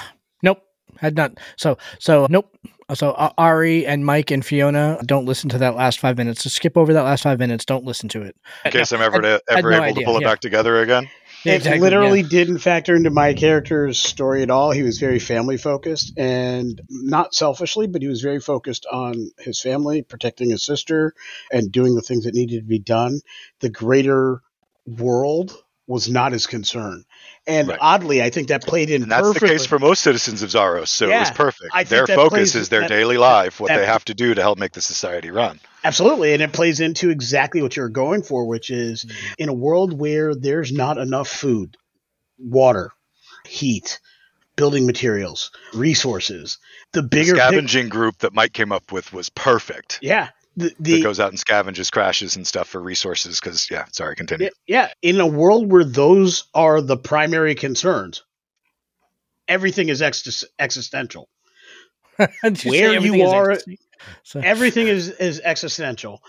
Nope. Had not. So so nope. So uh, Ari and Mike and Fiona don't listen to that last five minutes. Just skip over that last five minutes. Don't listen to it. in case i'm ever, to, had ever no able idea, to pull it yeah. back together again it exactly, literally yeah. didn't factor into my character's story at all. He was very family focused and not selfishly, but he was very focused on his family, protecting his sister, and doing the things that needed to be done. The greater world was not his concern. And Right. oddly, I think that played in and that's perfectly. the case for most citizens of zaros so it was perfect I their focus is their that- daily life what that- they have to do to help make the society run Absolutely. And it plays into exactly what you're going for, which is mm-hmm. in a world where there's not enough food, water, heat, building materials, resources, the the bigger pic- scavenging group that Mike came up with was perfect. yeah. The, that goes out and scavenges crashes and stuff for resources. Because yeah, sorry, continue. yeah, in a world where those are the primary concerns, everything is ex- existential. Where you everything is are- So, Everything is, is existential.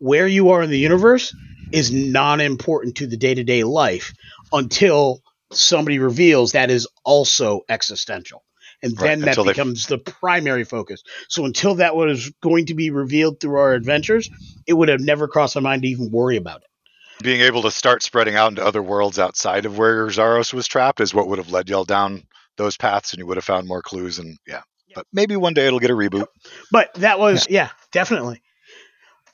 Where you are in the universe is non important to the day to day life until somebody reveals that is also existential. And Right, then that until they- becomes the primary focus. So until that was going to be revealed through our adventures, it would have never crossed my mind to even worry about it. Being able to start spreading out into other worlds outside of where Zaros was trapped is what would have led y'all down those paths, and you would have found more clues. And yeah, but maybe one day it'll get a reboot. But that was, yeah, definitely.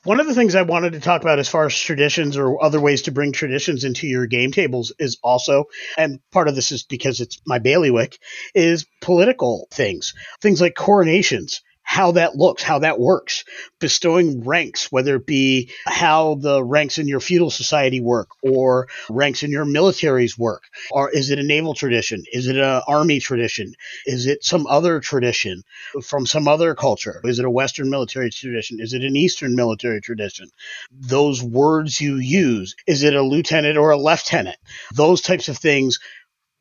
One of the things I wanted to talk about as far as traditions or other ways to bring traditions into your game tables is also, and part of this is because it's my bailiwick, is political things. Things like coronations, how that looks, how that works, bestowing ranks, whether it be how the ranks in your feudal society work or ranks in your militaries work. Or is it a naval tradition? Is it an army tradition? Is it some other tradition? from some other culture? Is it a Western military tradition? Is it an Eastern military tradition? Those words you use, is it a lieutenant or a lieutenant? Those types of things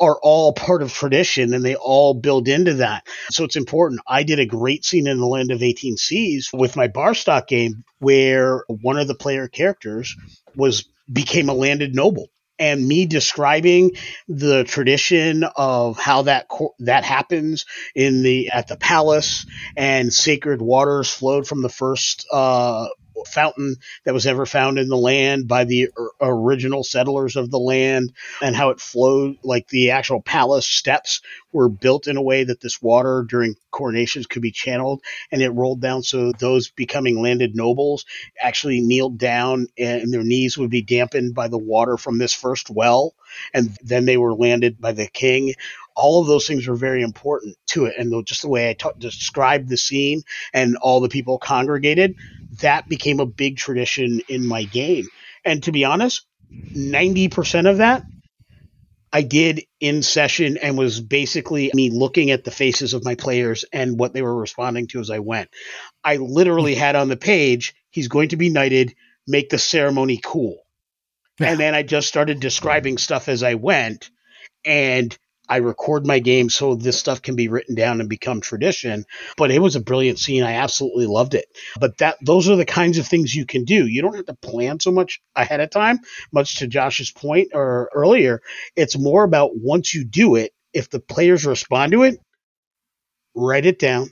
are all part of tradition and they all build into that. So it's important. I did a great scene in the Land of 18 Seas with my Barstock game where one of the player characters was became a landed noble and me describing the tradition of how that that happens in the at the palace and sacred waters flowed from the first uh, fountain that was ever found in the land by the original settlers of the land and how it flowed like the actual palace steps were built in a way that this water during coronations could be channeled and it rolled down so those becoming landed nobles actually kneeled down and their knees would be dampened by the water from this first well and then they were landed by the king all of those things were very important to it and just the way i ta- described the scene and all the people congregated that became a big tradition in my game and to be honest 90% of that I did in session and was basically me looking at the faces of my players and what they were responding to as I went. I literally mm. had on the page, he's going to be knighted, make the ceremony cool. Yeah. And then I just started describing stuff as I went. And I record my game so this stuff can be written down and become tradition. But it was a brilliant scene. I absolutely loved it. But that those are the kinds of things you can do. You don't have to plan so much ahead of time, much to Josh's point or earlier. It's more about once you do it, if the players respond to it, write it down,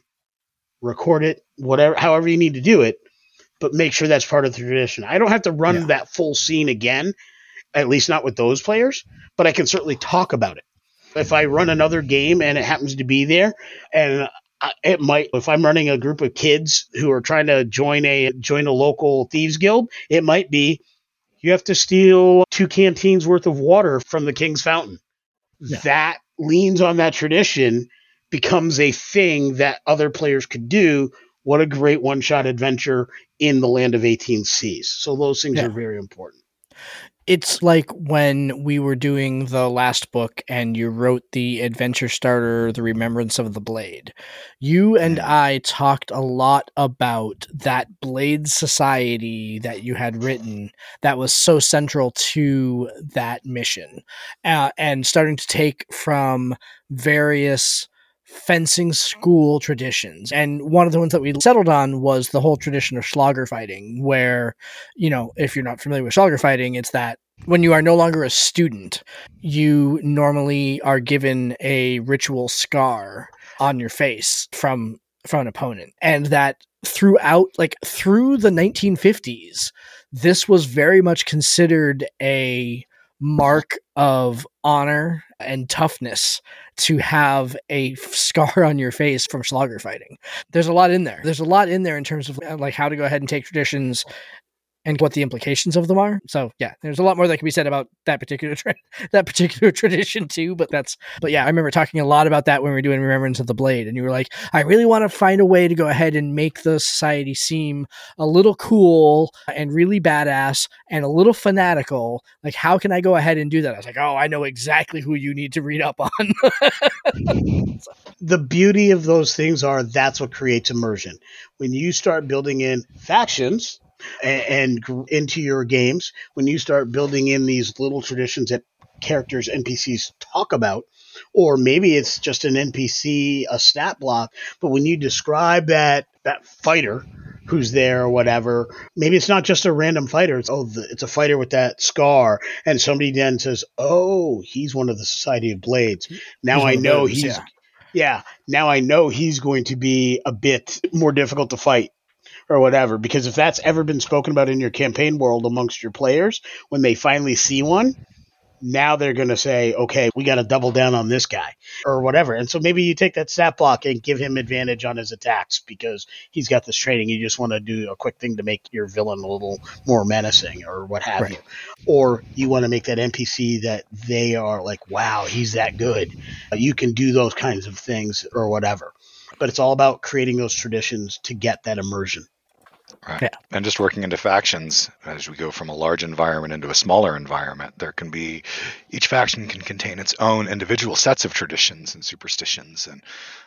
record it, whatever however you need to do it, but make sure that's part of the tradition. I don't have to run yeah. that full scene again, at least not with those players, but I can certainly talk about it if I run another game and it happens to be there, and it might if I'm running a group of kids who are trying to join a join a local thieves guild, it might be you have to steal two canteens worth of water from the king's fountain. Yeah. That leans on that tradition becomes a thing that other players could do. What a great one shot adventure in the land of 18 seas. So those things yeah. are very important it's like when we were doing the last book and you wrote the adventure starter the remembrance of the blade. You and i talked a lot about that blade society that you had written that was so central to that mission uh, and starting to take from various fencing school traditions. And one of the ones that we settled on was the whole tradition of Schlager fighting, where, you know, if you're not familiar with Schlager fighting, it's that when you are no longer a student, you normally are given a ritual scar on your face from from an opponent. And that throughout like through the 1950s, this was very much considered a mark of honor and toughness to have a scar on your face from Schlager fighting. There's a lot in there. There's a lot in there in terms of like how to go ahead and take traditions and what the implications of them are. So yeah, there's a lot more that can be said about that particular tra- that particular tradition too. But that's but yeah, I remember talking a lot about that when we were doing Remembrance of the Blade, and you were like, I really want to find a way to go ahead and make the society seem a little cool and really badass and a little fanatical. Like, how can I go ahead and do that? I was like, oh, I know exactly who you need to read up on. the beauty of those things are that's what creates immersion. When you start building in factions and, and into your games when you start building in these little traditions that characters NPCs talk about or maybe it's just an NPC a stat block but when you describe that that fighter who's there or whatever maybe it's not just a random fighter it's oh the, it's a fighter with that scar and somebody then says oh he's one of the society of blades now he's i know those, he's yeah. yeah now i know he's going to be a bit more difficult to fight or whatever. Because if that's ever been spoken about in your campaign world amongst your players, when they finally see one, now they're going to say, okay, we got to double down on this guy or whatever. And so maybe you take that stat block and give him advantage on his attacks because he's got this training. You just want to do a quick thing to make your villain a little more menacing or what have right. you. Or you want to make that NPC that they are like, wow, he's that good. You can do those kinds of things or whatever. But it's all about creating those traditions to get that immersion. Right. Yeah. And just working into factions as we go from a large environment into a smaller environment, there can be each faction can contain its own individual sets of traditions and superstitions. And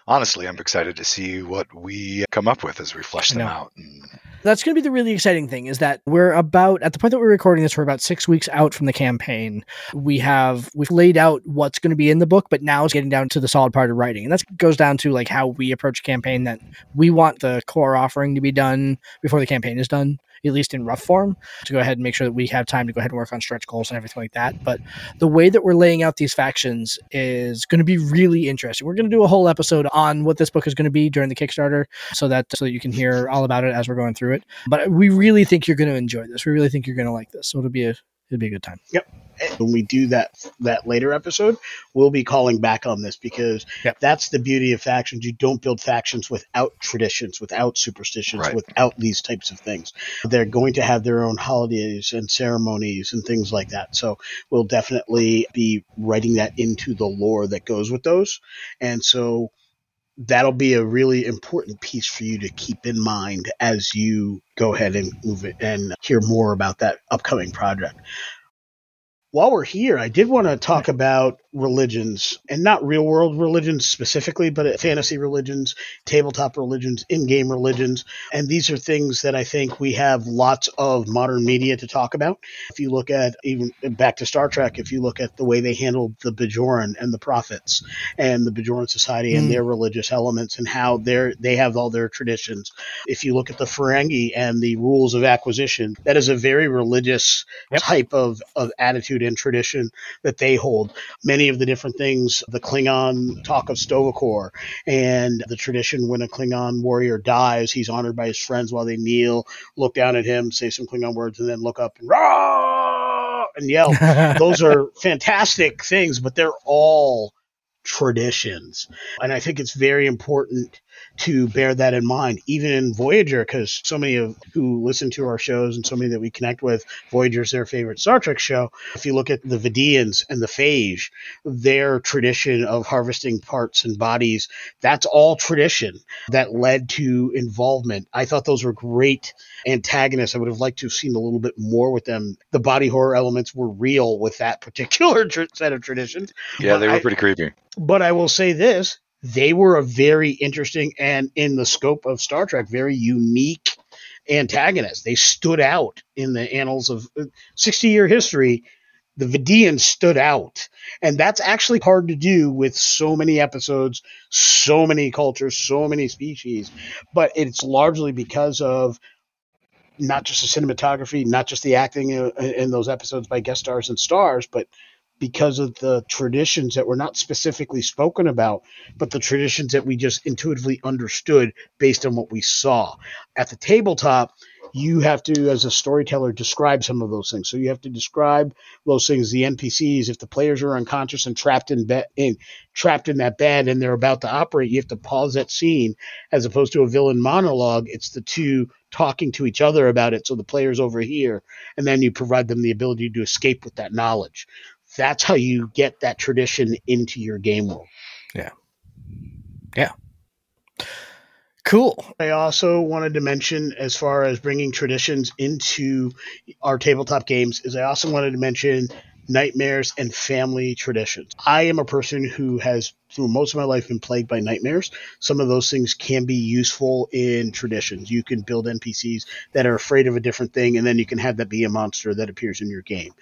honestly, I'm excited to see what we come up with as we flesh them out. And... That's going to be the really exciting thing is that we're about at the point that we're recording this, we're about six weeks out from the campaign. We have we've laid out what's going to be in the book, but now it's getting down to the solid part of writing, and that goes down to like how we approach a campaign that we want the core offering to be done before the campaign is done. at least in rough form, to go ahead and make sure that we have time to go ahead and work on stretch goals and everything like that. But the way that we're laying out these factions is going to be really interesting. We're going to do a whole episode on what this book is going to be during the Kickstarter, so that so that you can hear all about it as we're going through it. But we really think you're going to enjoy this. We really think you're going to like this. So it'll be a it'll be a good time. Yep. When we do that that later episode, we'll be calling back on this because Yep. that's the beauty of factions. You don't build factions without traditions, without superstitions, Right. without these types of things. They're going to have their own holidays and ceremonies and things like that. So we'll definitely be writing that into the lore that goes with those. And so that'll be a really important piece for you to keep in mind as you go ahead and move it and hear more about that upcoming project. While we're here, I did want to talk about religions and not real world religions specifically, but fantasy religions, tabletop religions, in game religions. And these are things that I think we have lots of modern media to talk about. If you look at even back to Star Trek, if you look at the way they handled the Bajoran and the prophets and the Bajoran Society and Mm. their religious elements and how they're, they have all their traditions. If you look at the Ferengi and the rules of acquisition, that is a very religious Yep. type of, of attitude and tradition that they hold. Many of the different things, the Klingon talk of Sto-Vo-Kor and the tradition when a Klingon warrior dies, he's honored by his friends while they kneel, look down at him, say some Klingon words, and then look up and rah and yell those are fantastic things, but they're all traditions. And I think it's very important to bear that in mind, even in Voyager, because so many of who listen to our shows and so many that we connect with, Voyager's their favorite Star Trek show. If you look at the Vidians and the Phage, their tradition of harvesting parts and bodies, that's all tradition that led to involvement. I thought those were great antagonists. I would have liked to have seen a little bit more with them. The body horror elements were real with that particular tr- set of traditions. Yeah, But they were I- pretty creepy. But I will say this they were a very interesting and, in the scope of Star Trek, very unique antagonist. They stood out in the annals of uh, 60 year history. The Vidians stood out. And that's actually hard to do with so many episodes, so many cultures, so many species. But it's largely because of not just the cinematography, not just the acting in, in those episodes by guest stars and stars, but because of the traditions that were not specifically spoken about, but the traditions that we just intuitively understood based on what we saw. At the tabletop, you have to, as a storyteller, describe some of those things. So you have to describe those things, the NPCs. If the players are unconscious and trapped in bed, in trapped in that bed, and they're about to operate, you have to pause that scene. As opposed to a villain monologue, it's the two talking to each other about it. So the players over here, and then you provide them the ability to escape with that knowledge. That's how you get that tradition into your game world. Yeah. Yeah. Cool. I also wanted to mention, as far as bringing traditions into our tabletop games, is I also wanted to mention nightmares and family traditions. I am a person who has, through most of my life, been plagued by nightmares. Some of those things can be useful in traditions. You can build NPCs that are afraid of a different thing, and then you can have that be a monster that appears in your game.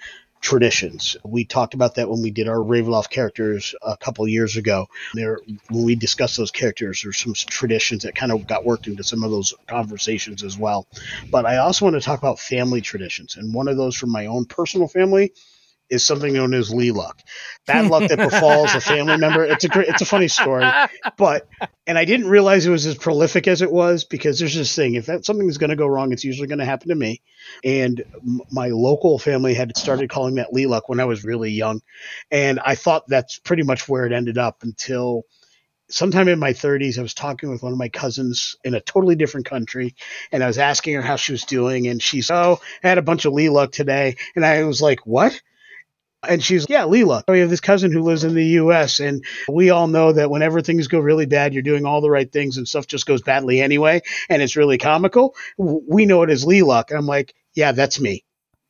Traditions. We talked about that when we did our Ravenloft characters a couple years ago. There, when we discussed those characters, there's some traditions that kind of got worked into some of those conversations as well. But I also want to talk about family traditions, and one of those from my own personal family is something known as Lee luck. Bad luck that befalls a family member. It's a great, it's a funny story, but and I didn't realize it was as prolific as it was because there's this thing: if that something is going to go wrong, it's usually going to happen to me. And m- my local family had started calling that Lee luck when I was really young, and I thought that's pretty much where it ended up until sometime in my 30s, I was talking with one of my cousins in a totally different country, and I was asking her how she was doing, and she's, oh, I had a bunch of Lee luck today, and I was like, what? And she's, yeah, Leela. We have this cousin who lives in the U.S., and we all know that whenever things go really bad, you're doing all the right things, and stuff just goes badly anyway, and it's really comical. We know it as Lee luck. And I'm like, yeah, that's me.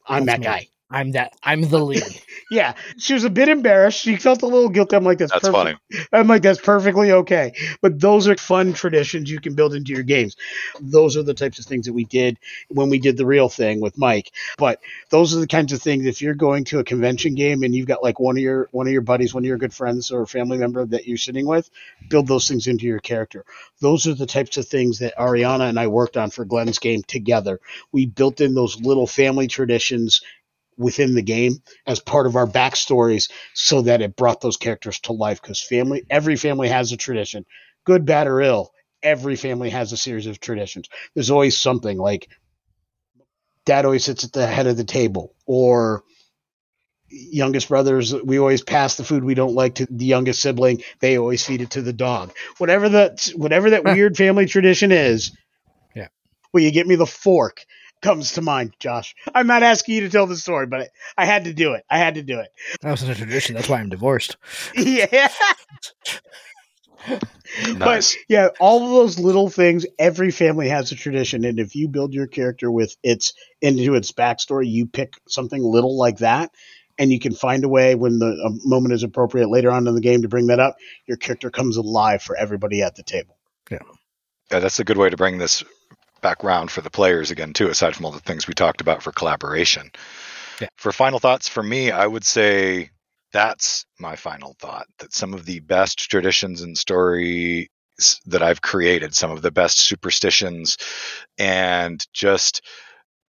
I'm That's that me. guy. I'm that. I'm the lead. Yeah, she was a bit embarrassed. She felt a little guilty. I'm like, that's, That's perfect. funny. I'm like, that's perfectly okay. But those are fun traditions you can build into your games. Those are the types of things that we did when we did the real thing with Mike. But those are the kinds of things if you're going to a convention game and you've got like one of your one of your buddies, one of your good friends or family member that you're sitting with, build those things into your character. Those are the types of things that Ariana and I worked on for Glen's game together. We built in those little family traditions within the game as part of our backstories so that it brought those characters to life. Because family every family has a tradition good bad or ill every family has a series of traditions. There's always something like dad always sits at the head of the table or youngest brothers we always pass the food we don't like to the youngest sibling they always feed it to the dog. Whatever that whatever that weird family tradition is Yeah. will you get me the fork comes to mind josh i'm not asking you to tell the story but i, I had to do it i had to do it That was a tradition. That's why I'm divorced. yeah Nice. But yeah, all of those little things, every family has a tradition. And if you build your character with its into its backstory, you pick something little like that, and you can find a way when the a moment is appropriate later on in the game to bring that up, your character comes alive for everybody at the table. Yeah, that's a good way to bring this back round for the players again too aside from all the things we talked about for collaboration Yeah. for final thoughts for me i would say that's my final thought that some of the best traditions and stories that i've created some of the best superstitions and just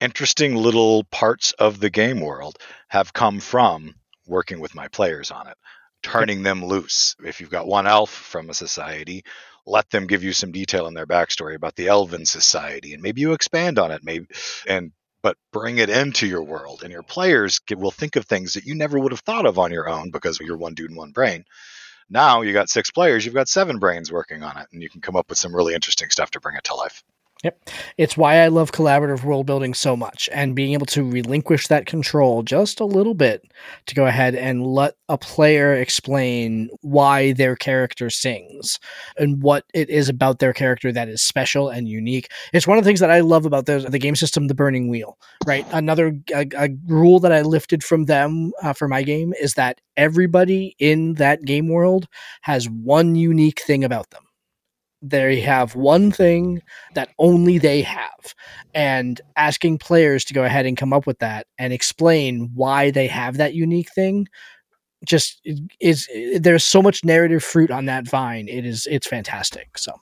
interesting little parts of the game world have come from working with my players on it turning them loose if you've got one elf from a society let them give you some detail in their backstory about the elven society and maybe you expand on it maybe and but bring it into your world and your players will think of things that you never would have thought of on your own because you're one dude and one brain. Now you got six players you've got seven brains working on it and you can come up with some really interesting stuff to bring it to life It's why I love collaborative world building so much and being able to relinquish that control just a little bit to go ahead and let a player explain why their character sings and what it is about their character that is special and unique. It's one of the things that I love about the, the game system, The Burning Wheel, right? Another a, a rule that I lifted from them uh, for my game is that everybody in that game world has one unique thing about them. They have one thing that only they have and asking players to go ahead and come up with that and explain why they have that unique thing just is there's so much narrative fruit on that vine it is it's fantastic so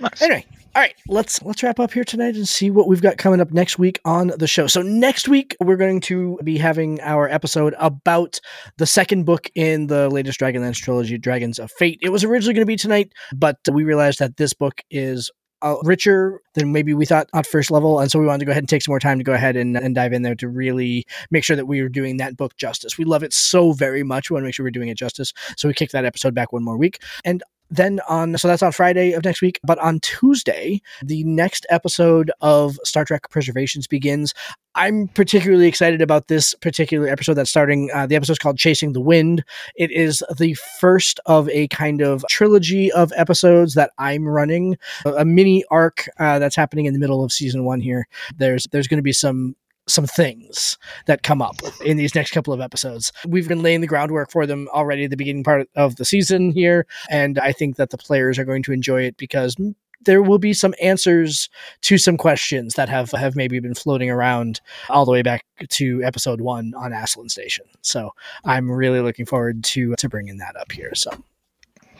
nice. anyway all right let's let's wrap up here tonight and see what we've got coming up next week on the show. So next week we're going to be having our episode about the second book in the latest dragonlance trilogy dragons of fate. It was originally going to be tonight but we realized that this book is uh, richer than maybe we thought at first level and so we wanted to go ahead and take some more time to go ahead and, and dive in there to really make sure that we were doing that book justice. We love it so very much we want to make sure we're doing it justice. So we kicked that episode back one more week. And then on so that's on Friday of next week, but on Tuesday, the next episode of Star Trek Preservations begins. I'm particularly excited about this particular episode that's starting. Uh, the episode's called Chasing the Wind. It is the first of a kind of trilogy of episodes that I'm running, a, a mini arc uh, that's happening in the middle of season one here. There's there's going to be some some things that come up in these next couple of episodes. We've been laying the groundwork for them already at the beginning part of the season here, and I think that the players are going to enjoy it because there will be some answers to some questions that have have maybe been floating around all the way back to episode one on Aslan Station. So I'm really looking forward to to bringing that up here. So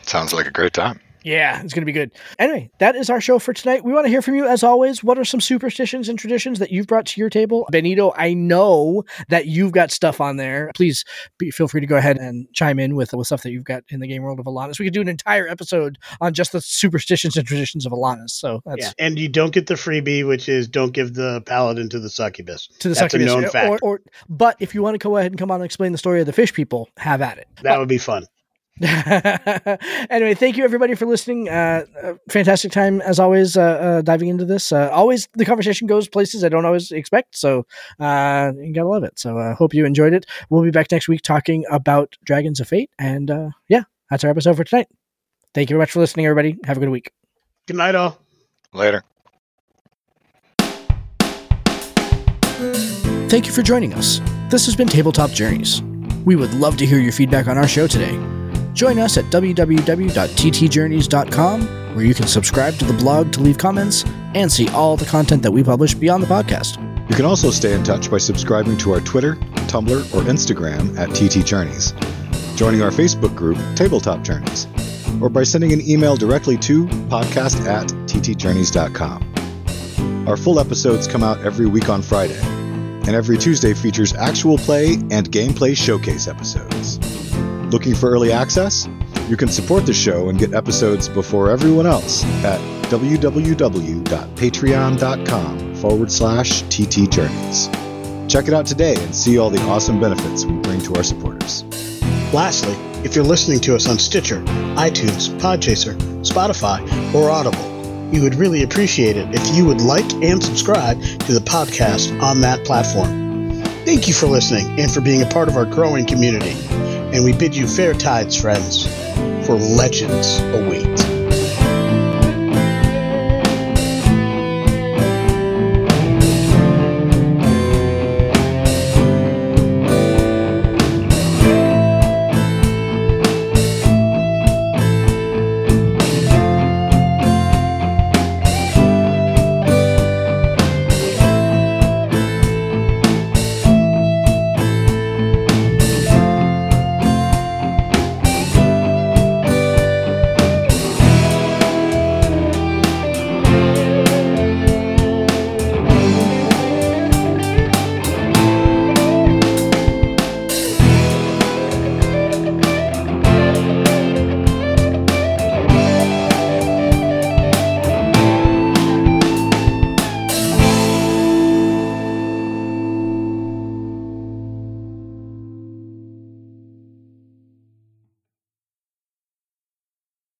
sounds like a great time yeah, it's going to be good. Anyway, that is our show for tonight. We want to hear from you as always. What are some superstitions and traditions that you've brought to your table? Benito, I know that you've got stuff on there. Please be, feel free to go ahead and chime in with, with stuff that you've got in the game world of Alanis. We could do an entire episode on just the superstitions and traditions of Alanis. So that's Yeah, and you don't get the freebie, which is don't give the paladin to the succubus. to the That's a succubus. known Or- fact. Or, but if you want to go ahead and come on and explain the story of the fish people, have at it. that would be fun. anyway, thank you everybody for listening. Uh, uh, fantastic time as always uh, uh, diving into this. Uh, always the conversation goes places I don't always expect, so uh, you gotta love it. So I uh, hope you enjoyed it. We'll be back next week talking about Dragons of Fate, and uh, yeah, that's our episode for tonight. Thank you very much for listening, everybody. Have a good week. Good night, all. later Thank you for joining us. This has been Tabletop Journeys. We would love to hear your feedback on our show today. Join us at www.ttjourneys.com, where you can subscribe to the blog to leave comments and see all the content that we publish beyond the podcast. You can also stay in touch by subscribing to our Twitter, Tumblr, or Instagram at TT Journeys, joining our Facebook group, Tabletop Journeys, or by sending an email directly to podcast at ttjourneys.com. Our full episodes come out every week on Friday, and every Tuesday features actual play and gameplay showcase episodes. Looking for early access? You can support the show and get episodes before everyone else at www.patreon.com forward slash TT Journeys. Check it out today and see all the awesome benefits we bring to our supporters. Lastly, if you're listening to us on Stitcher, iTunes, Podchaser, Spotify, or Audible, we would really appreciate it if you would like and subscribe to the podcast on that platform. Thank you for listening and for being a part of our growing community. And we bid you fair tides, friends, for legends await.